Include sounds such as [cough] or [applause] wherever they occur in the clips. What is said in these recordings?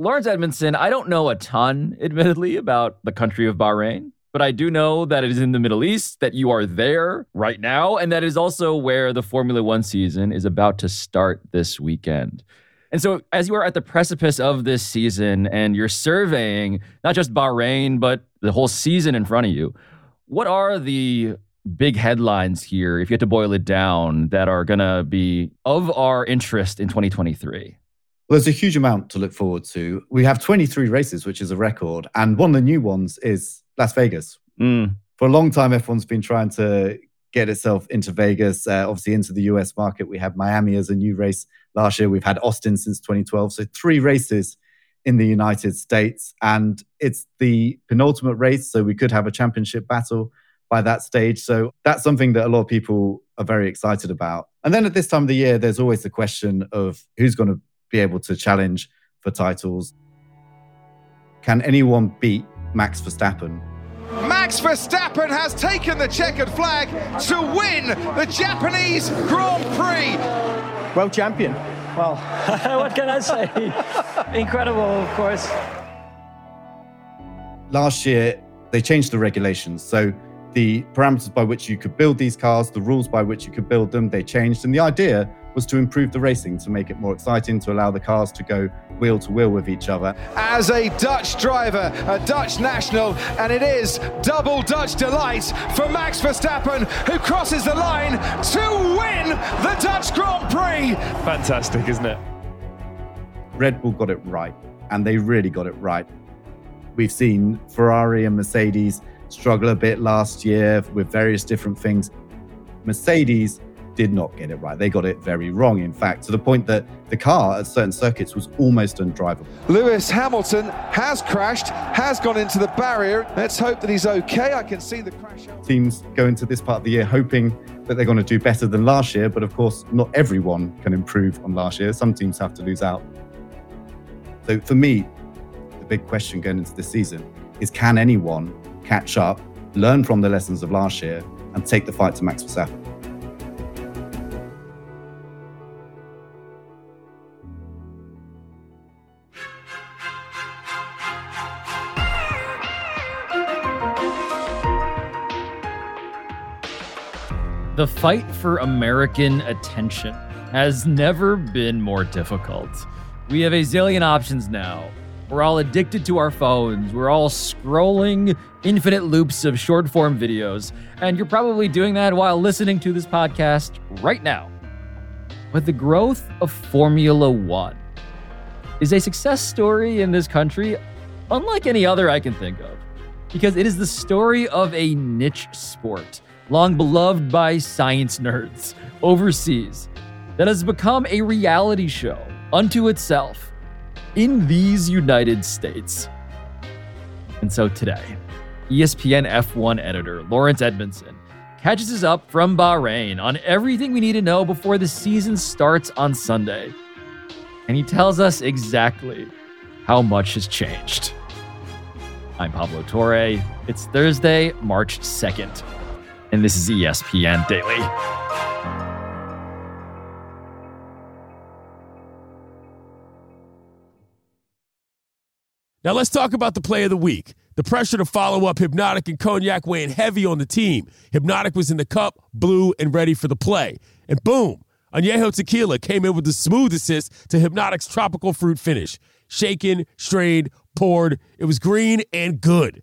Laurence Edmondson, I don't know a ton, admittedly, about the country of Bahrain, but I do know that it is in the Middle East, that you are there right now, and that is also where the Formula One season is about to start this weekend. And so, as you are at the precipice of this season and you're surveying not just Bahrain, but the whole season in front of you, what are the big headlines here, if you had to boil it down, that are going to be of our interest in 2023? Well, there's a huge amount to look forward to. We have 23 races, which is a record. And one of the new ones is Las Vegas. Mm. For a long time, F1's been trying to get itself into Vegas, uh, obviously into the US market. We had Miami as a new race last year. We've had Austin since 2012. So three races in the United States. And it's the penultimate race. So we could have a championship battle by that stage. So that's something that a lot of people are very excited about. And then at this time of the year, there's always the question of who's going to be able to challenge for titles. Can anyone beat Max Verstappen? Max Verstappen has taken the checkered flag to win the Japanese Grand Prix. World champion. Well, [laughs] what can I say? Incredible, of course. Last year, they changed the regulations. So the parameters by which you could build these cars, the rules by which you could build them, they changed. And the idea was to improve the racing, to make it more exciting, to allow the cars to go wheel to wheel with each other. As a Dutch driver, a Dutch national, and it is double Dutch delight for Max Verstappen, who crosses the line to win the Dutch Grand Prix. Fantastic, isn't it? Red Bull got it right, and they really got it right. We've seen Ferrari and Mercedes struggle a bit last year with various different things. Mercedes did not get it right. They got it very wrong, in fact, to the point that the car at certain circuits was almost undrivable. Lewis Hamilton has crashed, has gone into the barrier. Let's hope that he's okay. I can see the crash. Teams go into this part of the year hoping that they're going to do better than last year, but of course, not everyone can improve on last year. Some teams have to lose out. So for me, the big question going into this season is can anyone catch up, learn from the lessons of last year, and take the fight to Max Verstappen. The fight for American attention has never been more difficult. We have a zillion options now we're all addicted to our phones. We're all scrolling infinite loops of short form videos. And you're probably doing that while listening to this podcast right now. But the growth of Formula One is a success story in this country unlike any other I can think of. Because it is the story of a niche sport, long beloved by science nerds overseas, that has become a reality show unto itself in these United States. And so today, ESPN F1 editor Laurence Edmondson catches us up from Bahrain on everything we need to know before the season starts on Sunday. And he tells us exactly how much has changed. I'm Pablo Torre. It's Thursday, March 2nd, and this is ESPN Daily. Now let's talk about the play of the week. The pressure to follow up Hypnotic and Cognac weighing heavy on the team. Hypnotic was in the cup, blue, and ready for the play. And boom, Añejo Tequila came in with the smooth assist to Hypnotic's tropical fruit finish. Shaken, strained, poured. It was green and good.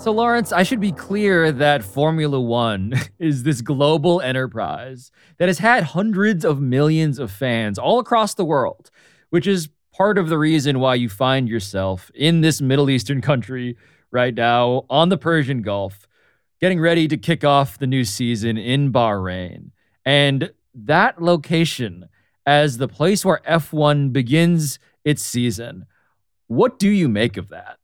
So, Laurence, I should be clear that Formula One [laughs] is this global enterprise that has had hundreds of millions of fans all across the world, which is part of the reason why you find yourself in this Middle Eastern country right now on the Persian Gulf, getting ready to kick off the new season in Bahrain. And that location as the place where F1 begins its season, what do you make of that?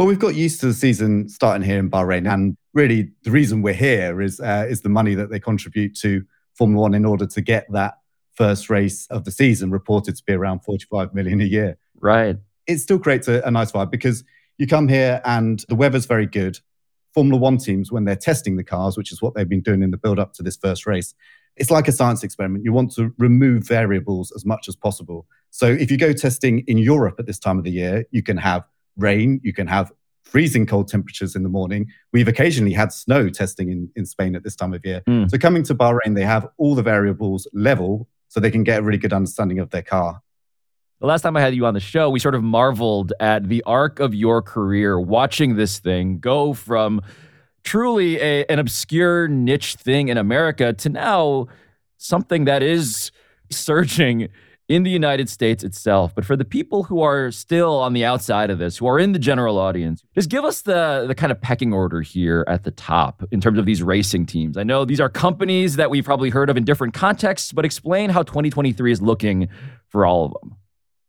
Well, we've got used to the season starting here in Bahrain, and really the reason we're here is uh, is the money that they contribute to Formula One in order to get that first race of the season reported to be around 45 million a year. Right. It still creates a, a nice vibe because you come here and the weather's very good. Formula One teams, when they're testing the cars, which is what they've been doing in the build up to this first race, it's like a science experiment. You want to remove variables as much as possible. So if you go testing in Europe at this time of the year, you can have rain, you can have freezing cold temperatures in the morning. We've occasionally had snow testing in, in Spain at this time of year. Mm. So coming to Bahrain, they have all the variables level so they can get a really good understanding of their car. The last time I had you on the show, we sort of marveled at the arc of your career watching this thing go from truly a, an obscure niche thing in America to now something that is surging in the United States itself. But for the people who are still on the outside of this, who are in the general audience, just give us the, the kind of pecking order here at the top in terms of these racing teams. I know these are companies that we've probably heard of in different contexts, but explain how 2023 is looking for all of them.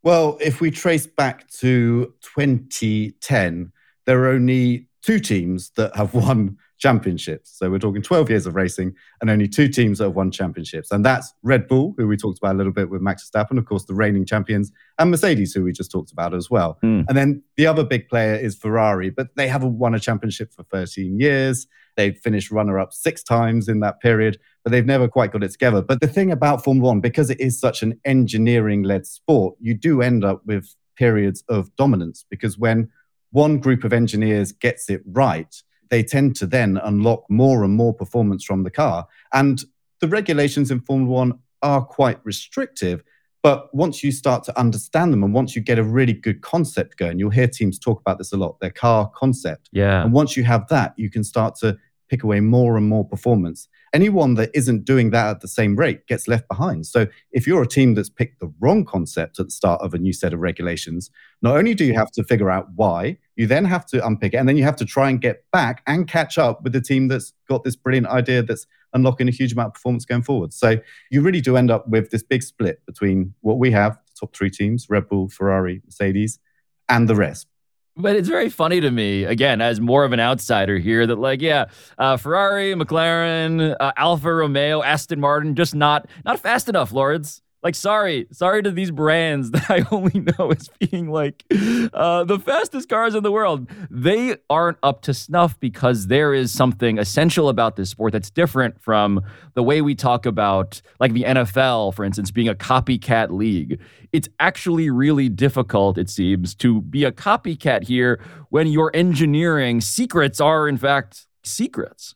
Well, if we trace back to 2010, there are only two teams that have won championships. So we're talking 12 years of racing and only two teams that have won championships. And that's Red Bull, who we talked about a little bit with Max Verstappen, of course, the reigning champions, and Mercedes, who we just talked about as well. Mm. And then the other big player is Ferrari, but they haven't won a championship for 13 years. They've finished runner up six times in that period, but they've never quite got it together. But the thing about Formula One, because it is such an engineering led sport, you do end up with periods of dominance because when one group of engineers gets it right, they tend to then unlock more and more performance from the car. And the regulations in Formula One are quite restrictive. But once you start to understand them and once you get a really good concept going, you'll hear teams talk about this a lot their car concept. Yeah. And once you have that, you can start to pick away more and more performance. Anyone that isn't doing that at the same rate gets left behind. So if you're a team that's picked the wrong concept at the start of a new set of regulations, not only do you have to figure out why, you then have to unpick it, and then you have to try and get back and catch up with the team that's got this brilliant idea that's unlocking a huge amount of performance going forward. So you really do end up with this big split between what we have, the top three teams, Red Bull, Ferrari, Mercedes, and the rest. But it's very funny to me, again, as more of an outsider here, that like, yeah, uh, Ferrari, McLaren, uh, Alfa Romeo, Aston Martin, just not not fast enough, Lords. Like, sorry, sorry to these brands [laughs] that I only know as being like uh, the fastest cars in the world. They aren't up to snuff because there is something essential about this sport that's different from the way we talk about, like the NFL, for instance, being a copycat league. It's actually really difficult, it seems, to be a copycat here when your engineering secrets are, in fact, secrets.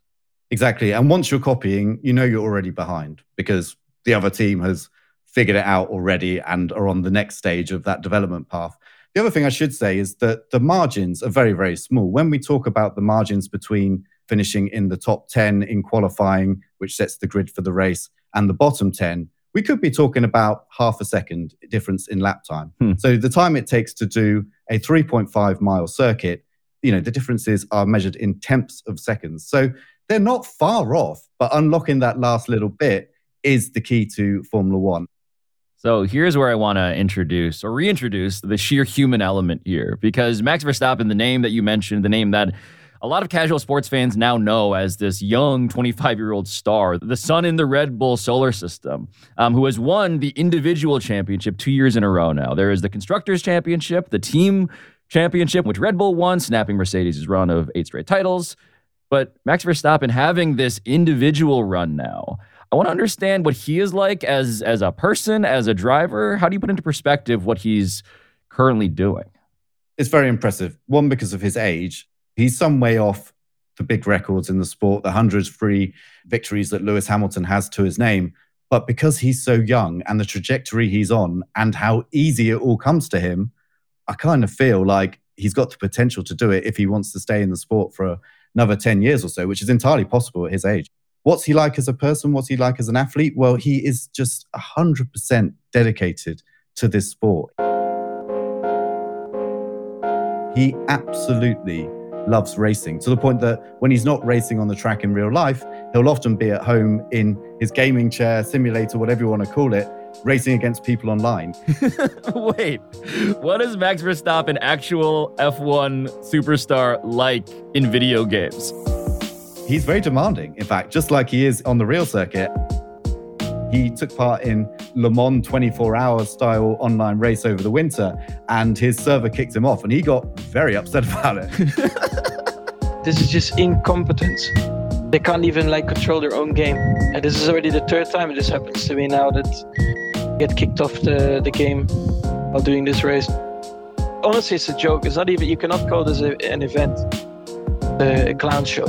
Exactly. And once you're copying, you know you're already behind because the other team has figured it out already and are on the next stage of that development path. The other thing I should say is that the margins are very, very small. When we talk about the margins between finishing in the top 10 in qualifying, which sets the grid for the race, and the bottom 10, we could be talking about half a second difference in lap time. Hmm. So the time it takes to do a 3.5 mile circuit, you know, the differences are measured in tenths of seconds. So they're not far off, but unlocking that last little bit is the key to Formula One. So here's where I want to introduce or reintroduce the sheer human element here, because Max Verstappen, the name that you mentioned, the name that a lot of casual sports fans now know as this young 25 year old star, the sun in the Red Bull solar system, um, who has won the individual championship two years in a row now. There is the Constructors' Championship, the Team Championship, which Red Bull won, snapping Mercedes' run of eight straight titles. But Max Verstappen having this individual run now. I want to understand what he is like as as a person, as a driver. How do you put into perspective what he's currently doing? It's very impressive. One because of his age, he's some way off the big records in the sport, the hundreds free victories that Lewis Hamilton has to his name. But because he's so young and the trajectory he's on and how easy it all comes to him, I kind of feel like he's got the potential to do it if he wants to stay in the sport for another 10 years or so, which is entirely possible at his age. What's he like as a person? What's he like as an athlete? Well, he is just 100% dedicated to this sport. He absolutely loves racing to the point that when he's not racing on the track in real life, he'll often be at home in his gaming chair, simulator, whatever you want to call it, racing against people online. [laughs] Wait, what is Max Verstappen, actual F1 superstar, like in video games? He's very demanding, in fact, just like he is on the real circuit. He took part in Le Mans 24 hour style online race over the winter, and his server kicked him off, and he got very upset [laughs] about it. [laughs] this is just incompetence. They can't even like control their own game. And this is already the third time this happens to me now that I get kicked off the, the game while doing this race. Honestly, it's a joke. It's not even, you cannot call this a, an event, a, a clown show.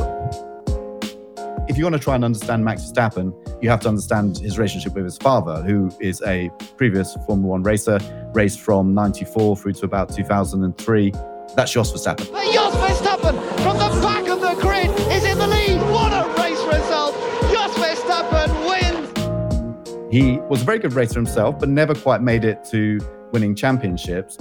If you want to try and understand Max Verstappen, you have to understand his relationship with his father, who is a previous Formula One racer, raced from 94 through to about 2003. That's Jos Verstappen. Jos Verstappen from the back of the grid is in the lead. What a race result! Jos Verstappen wins. He was a very good racer himself, but never quite made it to winning championships.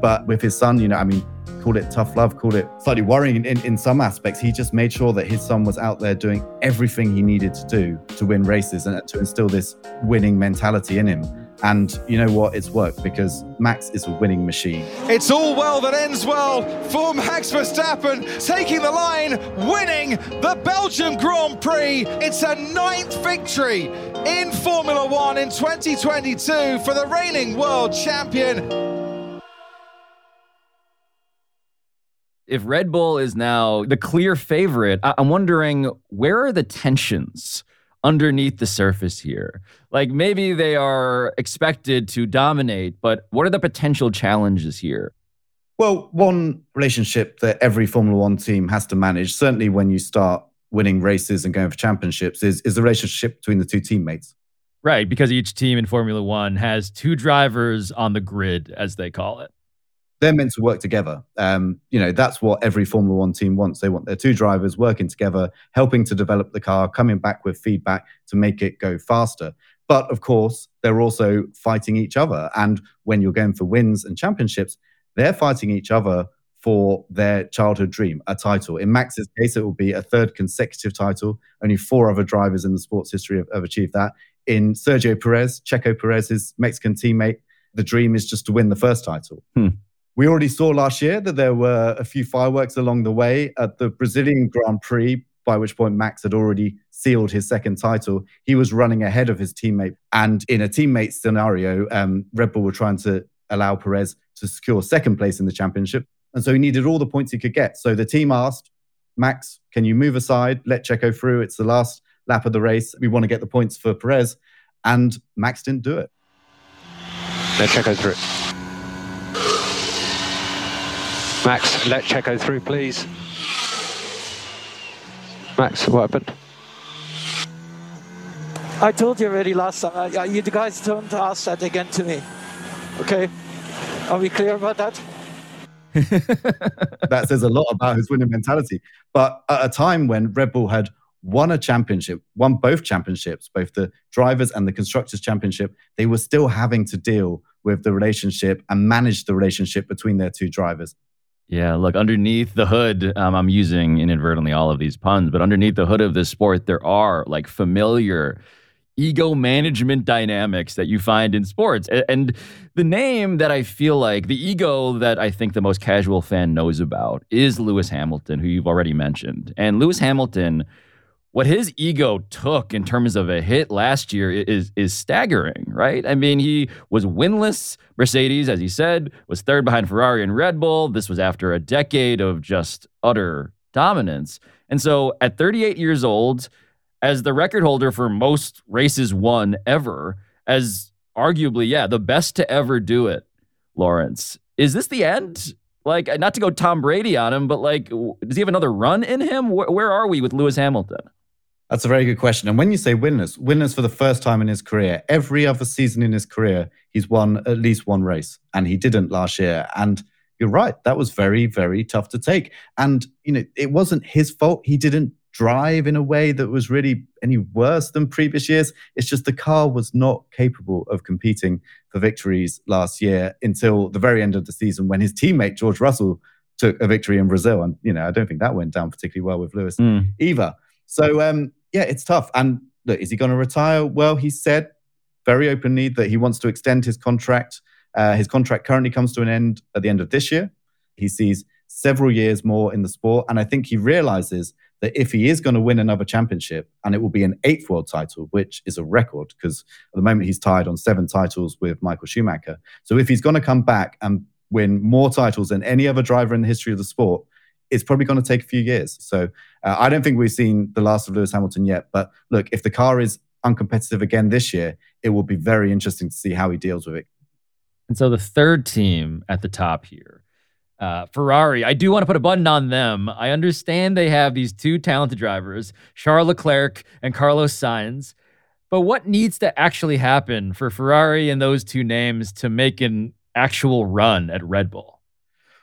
But with his son, you know, I mean, call it tough love, call it slightly worrying in, in some aspects. He just made sure that his son was out there doing everything he needed to do to win races and to instill this winning mentality in him. And you know what? It's worked because Max is a winning machine. It's all well that ends well for Max Verstappen, taking the line, winning the Belgium Grand Prix. It's a ninth victory in Formula One in 2022 for the reigning world champion. If Red Bull is now the clear favorite, I'm wondering where are the tensions? underneath the surface here? Like maybe they are expected to dominate, but what are the potential challenges here? Well, one relationship that every Formula One team has to manage, certainly when you start winning races and going for championships, is, is the relationship between the two teammates. Right, because each team in Formula One has two drivers on the grid, as they call it they're meant to work together. Um, you know, that's what every Formula One team wants. They want their two drivers working together, helping to develop the car, coming back with feedback to make it go faster. But of course, they're also fighting each other. And when you're going for wins and championships, they're fighting each other for their childhood dream, a title. In Max's case, it will be a third consecutive title. Only four other drivers in the sports history have, have achieved that. In Sergio Perez, Checo Perez's Mexican teammate, the dream is just to win the first title. Hmm. We already saw last year that there were a few fireworks along the way at the Brazilian Grand Prix, by which point Max had already sealed his second title. He was running ahead of his teammate. And in a teammate scenario, um, Red Bull were trying to allow Perez to secure second place in the championship. And so he needed all the points he could get. So the team asked, Max, can you move aside? Let Checo through. It's the last lap of the race. We want to get the points for Perez. And Max didn't do it. Let Checo through. Max, let Checo through, please. Max, what happened? I told you already last time. Uh, you guys don't ask that again to me. Okay? Are we clear about that? [laughs] that says a lot about his winning mentality. But at a time when Red Bull had won a championship, won both championships, both the drivers and the constructors championship, they were still having to deal with the relationship and manage the relationship between their two drivers. Yeah, look, underneath the hood, um, I'm using inadvertently all of these puns, but underneath the hood of this sport, there are like familiar ego management dynamics that you find in sports. And the name that I feel like, the ego that I think the most casual fan knows about is Lewis Hamilton, who you've already mentioned. And Lewis Hamilton what his ego took in terms of a hit last year is is staggering, right? I mean, he was winless. Mercedes, as he said, was third behind Ferrari and Red Bull. This was after a decade of just utter dominance. And so at 38 years old, as the record holder for most races won ever, as arguably, yeah, the best to ever do it, Laurence, is this the end? Like, not to go Tom Brady on him, but like, does he have another run in him? Where, where are we with Lewis Hamilton? That's a very good question. And when you say winners, winners for the first time in his career, every other season in his career, he's won at least one race, and he didn't last year. And you're right, that was very, very tough to take. And you know, it wasn't his fault. He didn't drive in a way that was really any worse than previous years. It's just the car was not capable of competing for victories last year until the very end of the season when his teammate George Russell took a victory in Brazil. And you know, I don't think that went down particularly well with Lewis mm. either. So um, yeah, it's tough. And look, is he going to retire? Well, he said very openly that he wants to extend his contract. Uh, his contract currently comes to an end at the end of this year. He sees several years more in the sport. And I think he realizes that if he is going to win another championship, and it will be an eighth world title, which is a record because at the moment he's tied on seven titles with Michael Schumacher. So if he's going to come back and win more titles than any other driver in the history of the sport, it's probably going to take a few years. So uh, I don't think we've seen the last of Lewis Hamilton yet. But look, if the car is uncompetitive again this year, it will be very interesting to see how he deals with it. And so the third team at the top here uh, Ferrari, I do want to put a button on them. I understand they have these two talented drivers, Charles Leclerc and Carlos Sainz. But what needs to actually happen for Ferrari and those two names to make an actual run at Red Bull?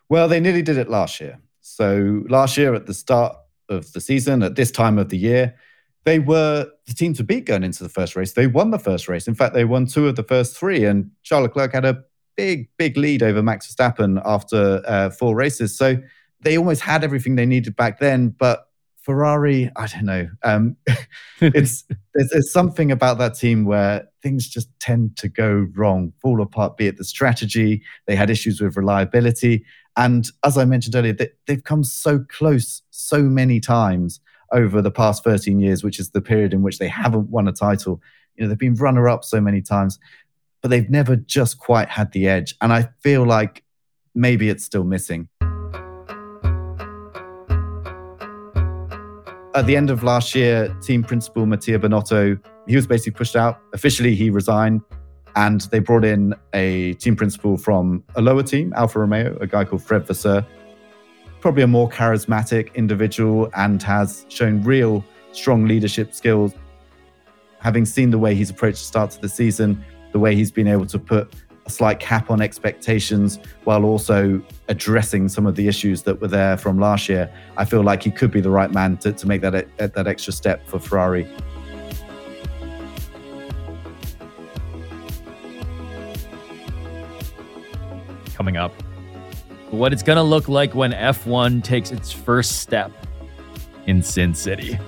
Well, they nearly did it last year. So last year at the start of the season, at this time of the year, they were the team to beat going into the first race. They won the first race. In fact, they won two of the first three, and Charles Leclerc had a big, big lead over Max Verstappen after uh, four races. So they almost had everything they needed back then. But Ferrari, I don't know. Um, [laughs] it's there's, there's, something about that team where things just tend to go wrong, fall apart. Be it the strategy, they had issues with reliability, and as I mentioned earlier, they, they've come so close so many times over the past 13 years, which is the period in which they haven't won a title. You know, they've been runner up so many times but they've never just quite had the edge. And I feel like maybe it's still missing. At the end of last year, team principal Mattia Binotto, he was basically pushed out. Officially, he resigned. And they brought in a team principal from a lower team, Alfa Romeo, a guy called Fred Vasseur. Probably a more charismatic individual and has shown real strong leadership skills. Having seen the way he's approached the start of the season, the way he's been able to put a slight cap on expectations while also addressing some of the issues that were there from last year. I feel like he could be the right man to, to make that that extra step for Ferrari. Coming up, what it's going to look like when F1 takes its first step in Sin City.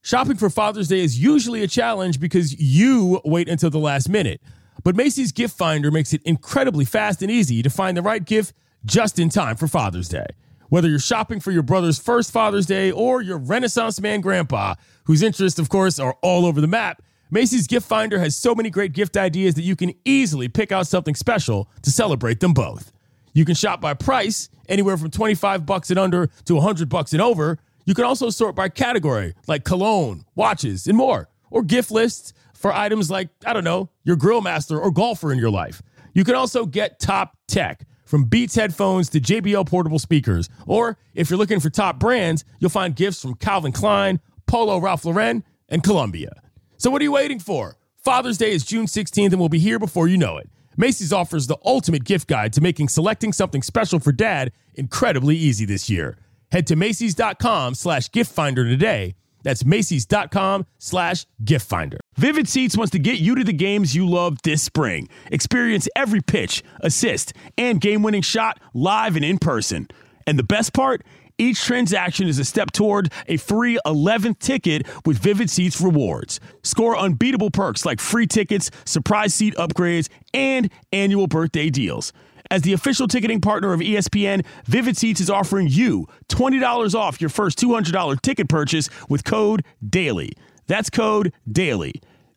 Shopping for Father's Day is usually a challenge because you wait until the last minute. But Macy's Gift Finder makes it incredibly fast and easy to find the right gift just in time for Father's Day. Whether you're shopping for your brother's first Father's Day or your Renaissance man grandpa, whose interests, of course, are all over the map, Macy's Gift Finder has so many great gift ideas that you can easily pick out something special to celebrate them both. You can shop by price, anywhere from 25 bucks and under to 100 bucks and over you can also sort by category, like cologne, watches, and more, or gift lists for items like, I don't know, your grill master or golfer in your life. You can also get top tech from Beats headphones to JBL portable speakers. Or if you're looking for top brands, you'll find gifts from Calvin Klein, Polo Ralph Lauren, and Columbia. So what are you waiting for? Father's Day is June 16th and we'll be here before you know it. Macy's offers the ultimate gift guide to making selecting something special for dad incredibly easy this year. Head to Macy's.com slash gift finder today. That's Macy's.com slash gift finder. Vivid Seats wants to get you to the games you love this spring. Experience every pitch, assist, and game winning shot live and in person. And the best part? Each transaction is a step toward a free 11th ticket with Vivid Seats rewards. Score unbeatable perks like free tickets, surprise seat upgrades, and annual birthday deals. As the official ticketing partner of ESPN, Vivid Seats is offering you $20 off your first $200 ticket purchase with code DAILY. That's code DAILY.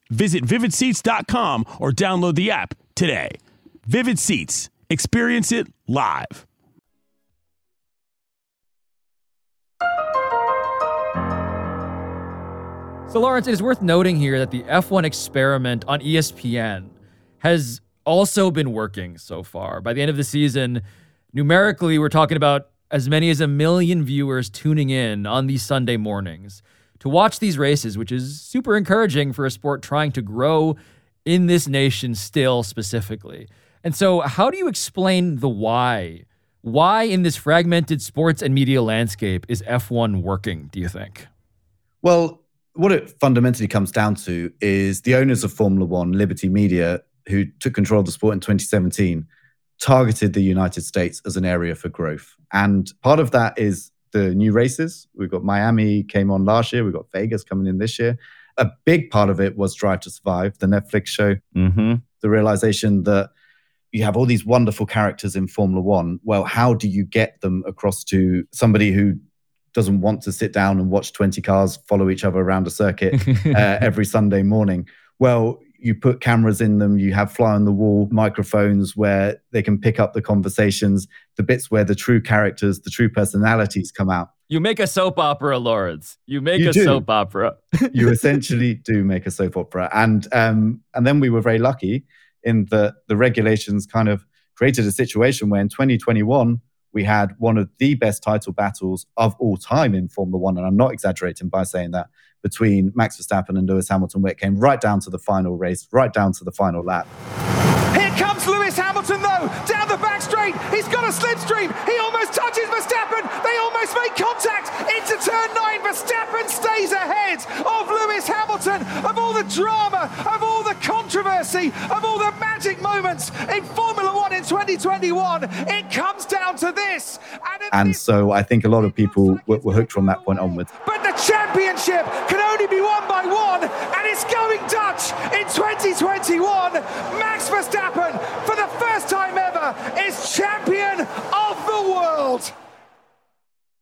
Visit vividseats.com or download the app today. Vivid Seats. Experience it live. So, Laurence, it is worth noting here that the F1 experiment on ESPN has also been working so far. By the end of the season, numerically, we're talking about as many as a million viewers tuning in on these Sunday mornings to watch these races, which is super encouraging for a sport trying to grow in this nation still specifically. And so, how do you explain the why? Why, in this fragmented sports and media landscape, is F1 working, do you think? Well, what it fundamentally comes down to is the owners of Formula One, Liberty Media, who took control of the sport in 2017, targeted the United States as an area for growth. And part of that is the new races. We've got Miami came on last year. We've got Vegas coming in this year. A big part of it was Drive to Survive, the Netflix show. Mm-hmm. The realization that you have all these wonderful characters in Formula One. Well, how do you get them across to somebody who doesn't want to sit down and watch 20 cars follow each other around a circuit [laughs] uh, every Sunday morning? Well, you put cameras in them, you have fly on the wall microphones where they can pick up the conversations, the bits where the true characters, the true personalities come out. You make a soap opera, Laurence. You make You a do. soap opera. [laughs] you essentially do make a soap opera. And um, and then we were very lucky in that the regulations kind of created a situation where in 2021 we had one of the best title battles of all time in Formula One, and I'm not exaggerating by saying that between Max Verstappen and Lewis Hamilton, where it came right down to the final race, right down to the final lap. Here comes Lewis Hamilton, though, down the back straight. He's got a slipstream. He almost touches Verstappen. They almost make contact into turn nine. Verstappen stays ahead of Lewis Hamilton. Of all the drama, of all the controversy, of all the magic moments in Formula One in 2021, it comes down to this. And, And this so I think a lot of people were, were hooked from that point onwards. but championship can only be won by one, and it's going Dutch in 2021. Max Verstappen, for the first time ever, is champion of the world.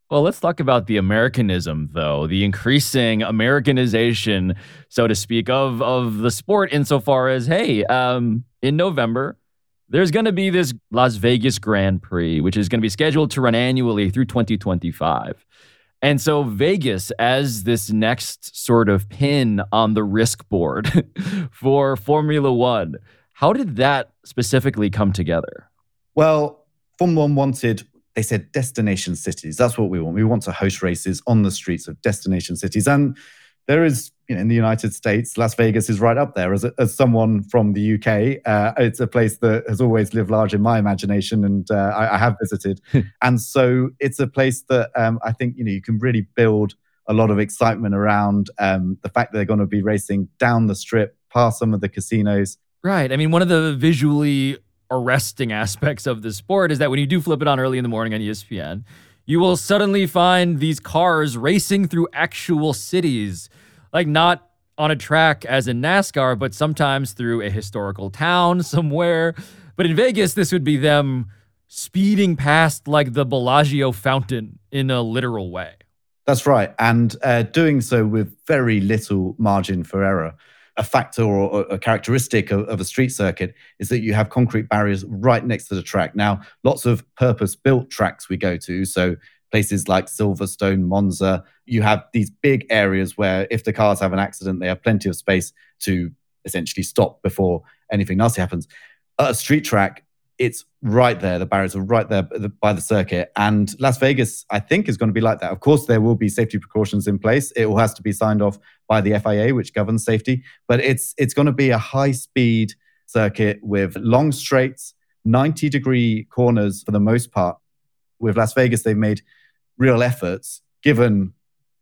Well, let's talk about the Americanism, though, the increasing Americanization, so to speak, of, of the sport insofar as, hey, um, in November, there's going to be this Las Vegas Grand Prix, which is going to be scheduled to run annually through 2025. And so, Vegas, as this next sort of pin on the risk board [laughs] for Formula One, how did that specifically come together? Well, Formula One wanted, they said destination cities. That's what we want. We want to host races on the streets of destination cities. And there is, you know, in the United States, Las Vegas is right up there. As, a, as someone from the UK, uh, it's a place that has always lived large in my imagination, and uh, I, I have visited. and so it's a place that um, I think, you know, you can really build a lot of excitement around um, the fact that they're going to be racing down the strip, past some of the casinos. Right. I mean, one of the visually arresting aspects of the sport is that when you do flip it on early in the morning on ESPN, you will suddenly find these cars racing through actual cities, like not on a track as in NASCAR, but sometimes through a historical town [laughs] somewhere. But in Vegas, this would be them speeding past like the Bellagio fountain in a literal way. That's right. And uh, doing so with very little margin for error. A factor or a characteristic of, of a street circuit is that you have concrete barriers right next to the track. Now, lots of purpose built tracks we go to, so places like Silverstone, Monza, you have these big areas where if the cars have an accident, they have plenty of space to essentially stop before anything nasty happens. At a street track, it's right there. The barriers are right there by the circuit. And Las Vegas, I think, is going to be like that. Of course, there will be safety precautions in place. It all has to be signed off by the FIA, which governs safety. But it's it's going to be a high speed circuit with long straights, 90 degree corners for the most part. With Las Vegas, they've made real efforts, given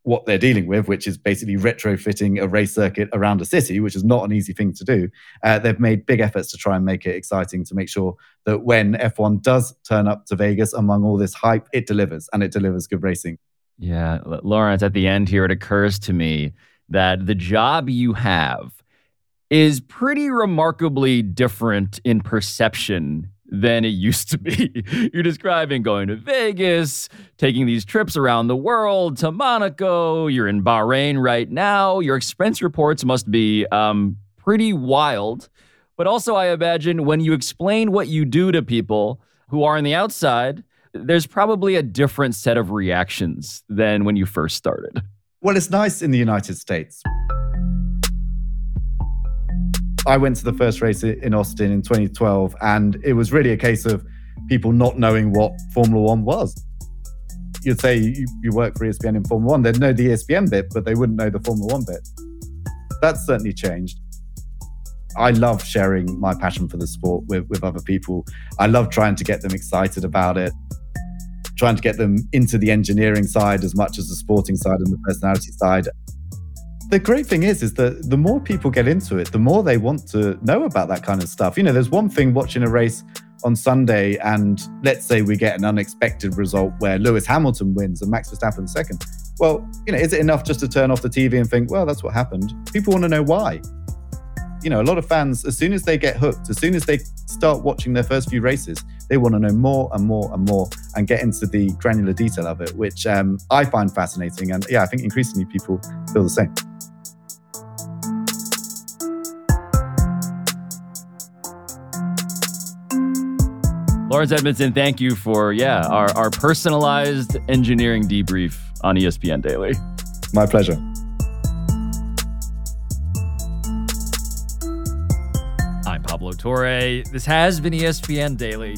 what they're dealing with, which is basically retrofitting a race circuit around a city, which is not an easy thing to do. Uh, they've made big efforts to try and make it exciting to make sure that when F1 does turn up to Vegas among all this hype, it delivers and it delivers good racing. Yeah, Laurence, at the end here, it occurs to me that the job you have is pretty remarkably different in perception than it used to be. [laughs] You're describing going to Vegas, taking these trips around the world to Monaco. You're in Bahrain right now. Your expense reports must be um, pretty wild. But also, I imagine when you explain what you do to people who are on the outside, there's probably a different set of reactions than when you first started. Well, it's nice in the United States. I went to the first race in Austin in 2012, and it was really a case of people not knowing what Formula One was. You'd say you, you work for ESPN in Formula One, they'd know the ESPN bit, but they wouldn't know the Formula One bit. That's certainly changed. I love sharing my passion for the sport with, with other people. I love trying to get them excited about it, trying to get them into the engineering side as much as the sporting side and the personality side. The great thing is, is that the more people get into it, the more they want to know about that kind of stuff. You know, there's one thing watching a race on Sunday and let's say we get an unexpected result where Lewis Hamilton wins and Max Verstappen second, well, you know, is it enough just to turn off the TV and think, well, that's what happened? People want to know why. You know, a lot of fans, as soon as they get hooked, as soon as they start watching their first few races, they want to know more and more and more and get into the granular detail of it, which um, I find fascinating. And yeah, I think increasingly people feel the same. Laurence Edmondson, thank you for, yeah, our, our personalized engineering debrief on ESPN Daily. My pleasure. I'm Pablo Torre. This has been ESPN Daily,